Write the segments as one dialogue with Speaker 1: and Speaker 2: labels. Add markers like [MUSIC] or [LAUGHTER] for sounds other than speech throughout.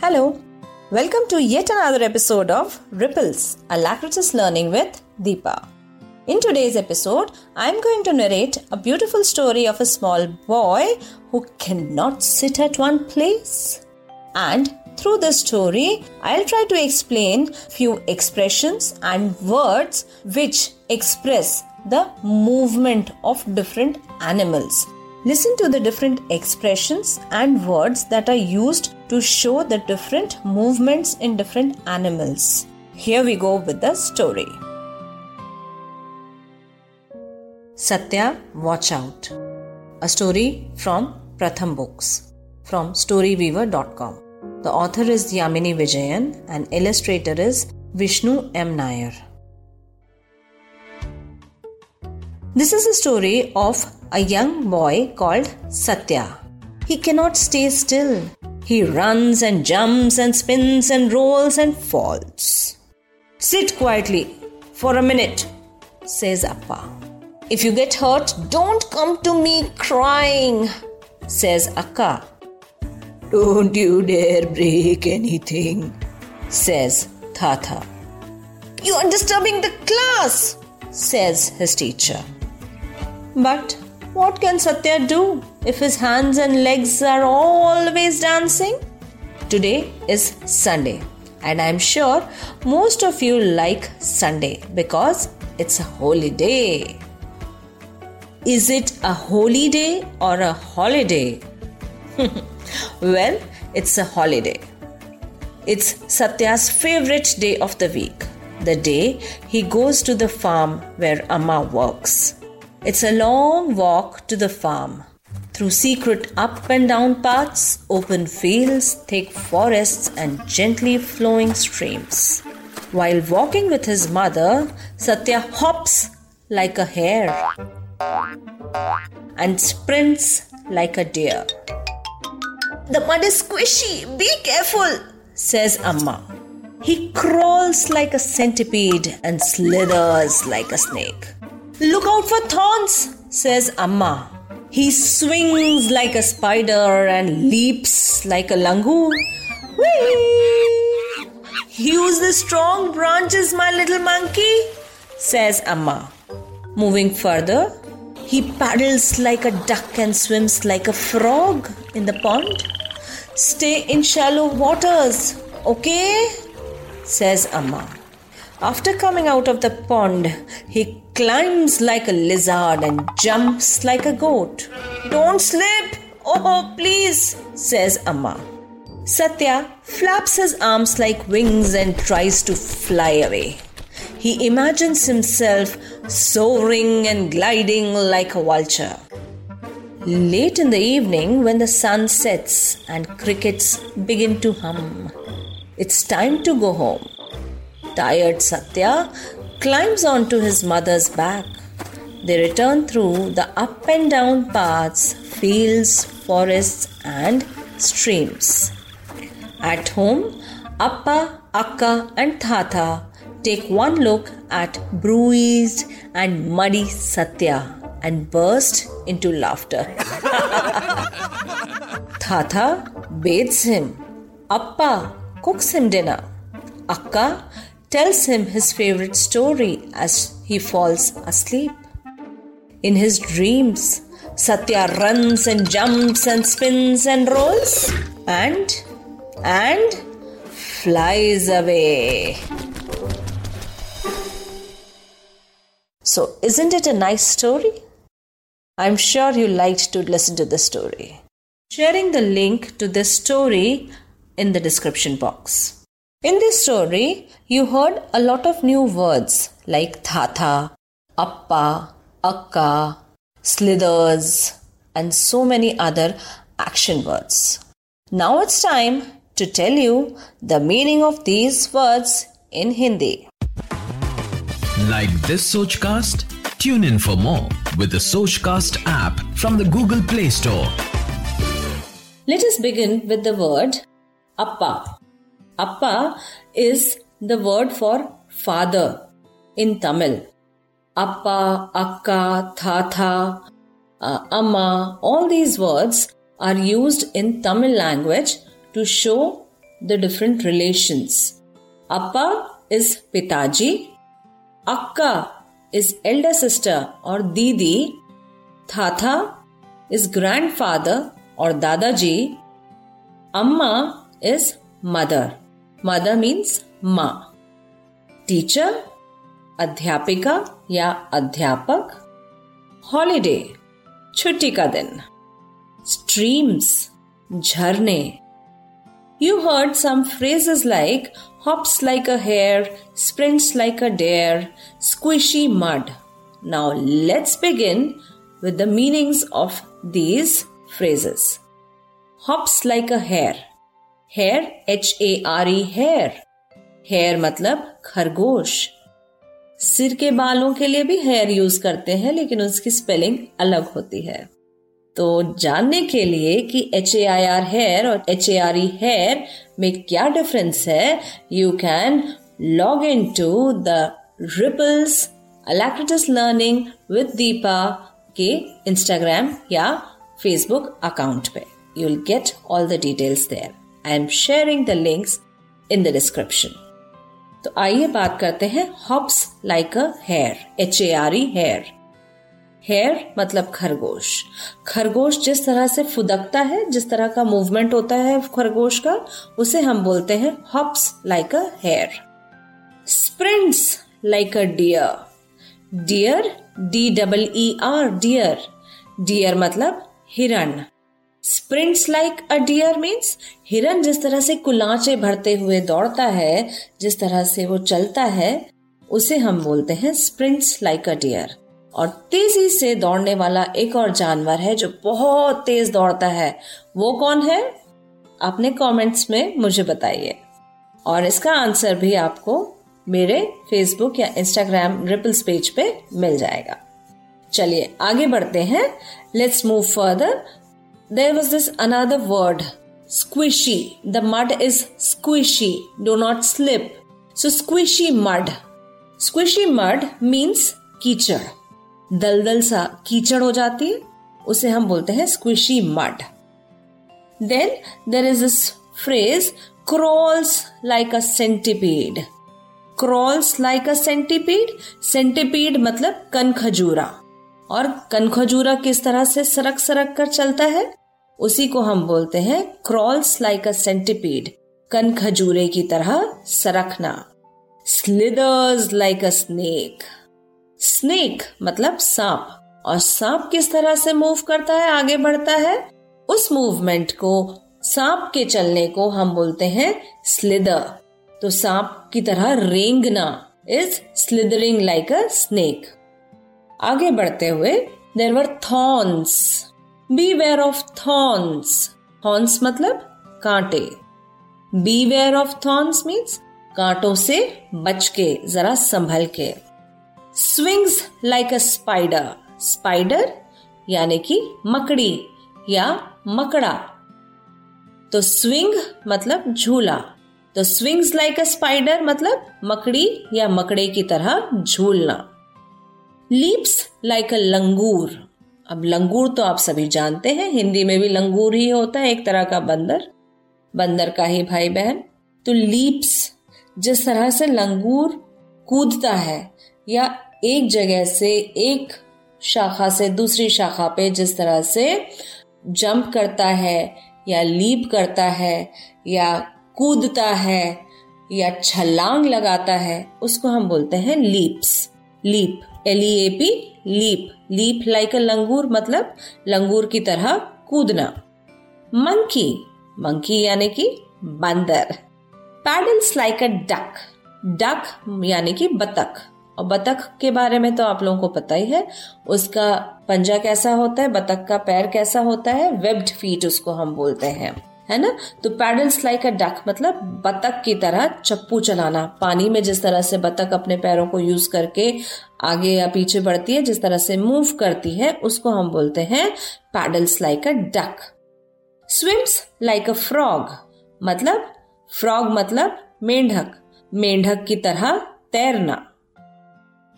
Speaker 1: Hello, welcome to yet another episode of Ripples, a Lacrosse Learning with Deepa. In today's episode, I'm going to narrate a beautiful story of a small boy who cannot sit at one place. And through this story, I'll try to explain few expressions and words which express the movement of different animals Listen to the different expressions and words that are used to show the different movements in different animals. Here we go with the story. Satya, watch out. A story from Pratham Books from storyweaver.com. The author is Yamini Vijayan and illustrator is Vishnu M. Nair. This is a story of a young boy called Satya. He cannot stay still. He runs and jumps and spins and rolls and falls. Sit quietly for a minute, says Appa. If you get hurt, don't come to me crying, says Akka.
Speaker 2: Don't you dare break anything, says Tata.
Speaker 1: You are disturbing the class, says his teacher. But what can Satya do if his hands and legs are always dancing? Today is Sunday, and I'm sure most of you like Sunday because it's a holy day. Is it a holy day or a holiday? [LAUGHS] well, it's a holiday. It's Satya's favorite day of the week, the day he goes to the farm where Amma works. It's a long walk to the farm. Through secret up and down paths, open fields, thick forests, and gently flowing streams. While walking with his mother, Satya hops like a hare and sprints like a deer. The mud is squishy, be careful, says Amma. He crawls like a centipede and slithers like a snake. Look out for thorns, says Amma. He swings like a spider and leaps like a langur. Whee! Use the strong branches, my little monkey, says Amma. Moving further, he paddles like a duck and swims like a frog in the pond. Stay in shallow waters, okay? says Amma. After coming out of the pond, he climbs like a lizard and jumps like a goat. Don't slip! Oh, please, says Amma. Satya flaps his arms like wings and tries to fly away. He imagines himself soaring and gliding like a vulture. Late in the evening, when the sun sets and crickets begin to hum, it's time to go home. Tired Satya climbs onto his mother's back. They return through the up and down paths, fields, forests, and streams. At home, Appa, Akka, and Tata take one look at bruised and muddy Satya and burst into laughter. [LAUGHS] Tata bathes him. Appa cooks him dinner. Akka tells him his favorite story as he falls asleep. In his dreams, Satya runs and jumps and spins and rolls and and flies away. So, isn't it a nice story? I'm sure you liked to listen to the story. Sharing the link to this story in the description box. In this story, you heard a lot of new words like Tata, Appa, Akka, slithers, and so many other action words. Now it's time to tell you the meaning of these words in Hindi.
Speaker 3: Like this Sochcast? Tune in for more with the Sochcast app from the Google Play Store.
Speaker 1: Let us begin with the word Appa. Appa is the word for father in Tamil. Appa, Akka, Tata, uh, Amma, all these words are used in Tamil language to show the different relations. Appa is Pitaji, Akka is elder sister or Didi, Thatha is grandfather or Dadaji, Amma is mother. Mother means Ma. Teacher, अध्यापिका या अध्यापक holiday छुट्टी का दिन streams झरने you heard some phrases like hops like a hare, sprints like a dare, squishy mud. Now let's begin with the meanings of these phrases. Hops like a hare. Hare, H A R E hare hare मतलब खरगोश। सिर के बालों के लिए भी hair use करते हैं लेकिन उसकी स्पेलिंग अलग होती है। तो जानने के लिए कि H A I R hair और H A R E hare में क्या डिफरेंस है you can log in to the Ripples Alacritas learning with Deepa के इंस्टाग्राम या फेसबुक अकाउंट पे। You will get all the details there I am sharing the links in the description तो आइए बात करते हैं hops like a hare H A R E hare hare मतलब खरगोश. खरगोश जिस तरह से फुदकता है, जिस तरह का मूवमेंट होता है खरगोश का, उसे हम बोलते हैं hops like a hare sprints like a deer deer D double E R deer deer मतलब हिरण. Sprints like a deer means हिरन जिस तरह से कुलाचे भरते हुए दौड़ता है, जिस तरह से वो चलता है, उसे हम बोलते हैं स्प्रिंट्स लाइक अ डियर और तेज़ी से दौड़ने वाला एक और जानवर है जो बहुत तेज दौड़ता है। वो कौन है? अपने कमेंट्स में मुझे बताइए। और इसका आंसर भी आपको मेरे फेसबुक या इंस्टाग्राम रिपल्स पेज पे मिल जाएगा। चलिए आगे बढ़ते हैं। Let's move further there was this another word squishy the mud is squishy do not slip so squishy mud squishy mud means कीचड़। दलदल सा कीचड़ हो जाती है, उसे हम बोलते हैं squishy mud then there is this phrase crawls like a centipede crawls like a centipede centipede मतलब कन खजूरा और कन खजूरा किस तरह से सरक सरक कर चलता है? उसी को हम बोलते हैं क्रॉल्स लाइक अ सेंटिपीड कन खजूरे की तरह सरकना। Slithers like a snake snake मतलब सांप। और सांप किस तरह से मूव करता है, आगे बढ़ता है? उस मूवमेंट को, सांप के चलने को हम बोलते हैं स्लिदर तो सांप की तरह रेंगना is slithering like a snake आगे बढ़ते हुए there were thorns beware of thorns thorns मतलब कांटे. Beware of thorns means कांटों से बच के जरा संभल के. Swings like a spider spider यानी कि मकड़ी या मकड़ा. तो स्विंग मतलब झूला. तो स्विंग्स लाइक अ स्पाइडर मतलब मकड़ी या मकड़े की तरह झूलना. लीप्स लाइक अ लंगूर अब लंगूर तो आप सभी जानते हैं, हिंदी में भी लंगूर ही होता है, एक तरह का बंदर बंदर का ही भाई बहन तो लीप्स, जिस तरह से लंगूर कूदता है, या एक जगह से एक शाखा से दूसरी शाखा पे जिस तरह से जंप करता है, या लीप करता है, या कूदता है, या छलांग लगाता है, उसको हम बोलते हैं leaps. Leap. L E A P leap leap like a langur मतलब लंगूर की तरह कूदना मंकी मंकी यानी कि बंदर paddles like a duck duck यानी कि बतख और बतख के बारे में तो आप लोगों को पता ही है उसका पंजा कैसा होता है बतख का पैर कैसा होता है वेब्ड फीट उसको हम बोलते हैं है ना? तो पैडल्स लाइक अ डक मतलब बतख की तरह चप्पू चलाना। पानी में जिस तरह से बतख अपने पैरों को यूज़ करके आगे या पीछे बढ़ती है, जिस तरह से मूव करती है, उसको हम बोलते हैं paddles like a duck swims like a frog मतलब फ्रॉग मतलब मेंढक मेंढक की तरह तैरना.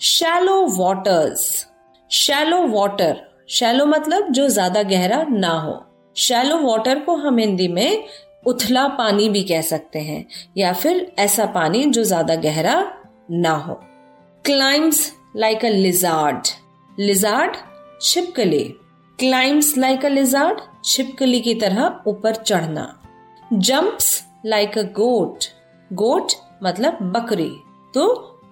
Speaker 1: Shallow waters shallow water shallow मतलब जो ज़्यादा गहरा ना हो. शैलो वाटर को हम हिंदी में उथला पानी भी कह सकते हैं, या फिर ऐसा पानी जो ज़्यादा गहरा ना हो। Climbs like a lizard lizard छिपकली। क्लाइम्स लाइक अ लिजार्ड छिपकली की तरह ऊपर चढ़ना। Jumps like a goat goat मतलब बकरी तो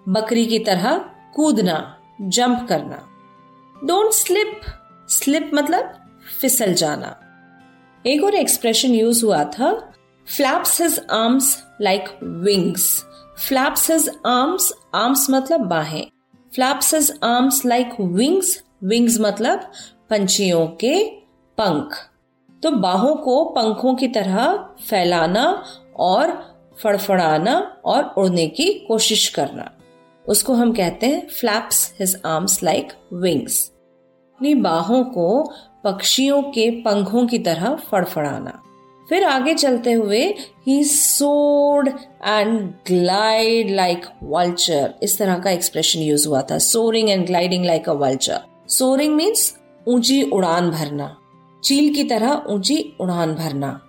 Speaker 1: बकरी की तरह कूदना जंप करना। डोंट स्लिप स्लिप मतलब फिसल जाना। एक और एक्सप्रेशन यूज़ हुआ था flaps his arms like wings flaps his arms arms मतलब बाहें. Flaps his arms like wings wings मतलब पंछियों के पंख. तो बाहों को पंखों की तरह फैलाना और फड़फड़ाना और उड़ने की कोशिश करना. उसको हम कहते हैं flaps his arms like wings अपनी बाहों को पक्षियों के पंखों की तरह फड़फड़ाना। फिर आगे चलते हुए ही सोड एंड ग्लाइड लाइक वल्चर इस तरह का एक्सप्रेशन यूज़ हुआ था। Soaring and gliding like a vulture soaring means ऊँची उड़ान भरना। चील की तरह ऊँची उड़ान भरना।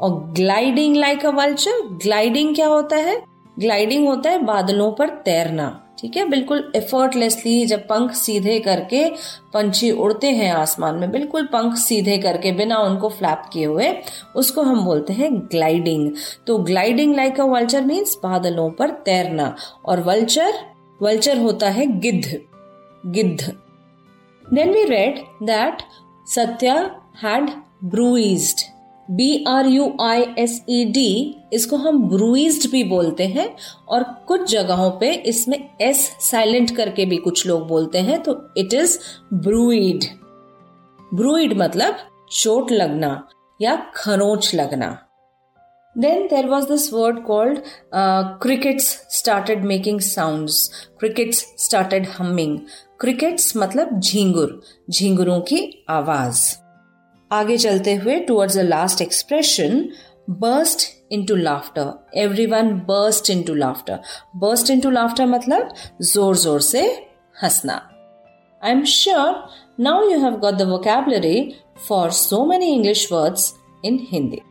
Speaker 1: और gliding like a vulture gliding क्या होता है? ग्लाइडिंग होता है बादलों पर तैरना। ठीक है? बिल्कुल एफर्टलेसली जब पंख सीधे करके पंछी उड़ते हैं आसमान में, बिल्कुल पंख सीधे करके बिना उनको फ्लैप किए हुए, उसको हम बोलते हैं ग्लाइडिंग तो gliding like a vulture means बादलों पर तैरना और वल्चर वल्चर होता है गिद्ध गिद्ध. Then we read that Satya had bruised B R U I S E D इसको हम ब्रूइज्ड भी बोलते हैं और कुछ जगहों पे इसमें एस साइलेंट करके भी कुछ लोग बोलते हैं तो इट इज़ ब्रूइड ब्रूइड मतलब चोट लगना या खरोच लगना. Then there was this word called crickets started making sound crickets started humming crickets मतलब झींगुर, झींगुरों की आवाज़. आगे चलते हुए towards the last expression burst into laughter every one burst into laughter burst into laughter मतलब जोर जोर से हंसना I am sure now you have got the vocabulary for so many English words in Hindi.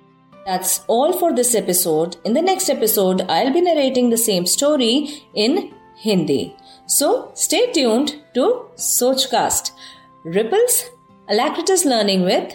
Speaker 1: That's all for this episode. In the next episode, I'll be narrating the same story in Hindi. So stay tuned to Sochcast. Ripples, Alacritus Learning with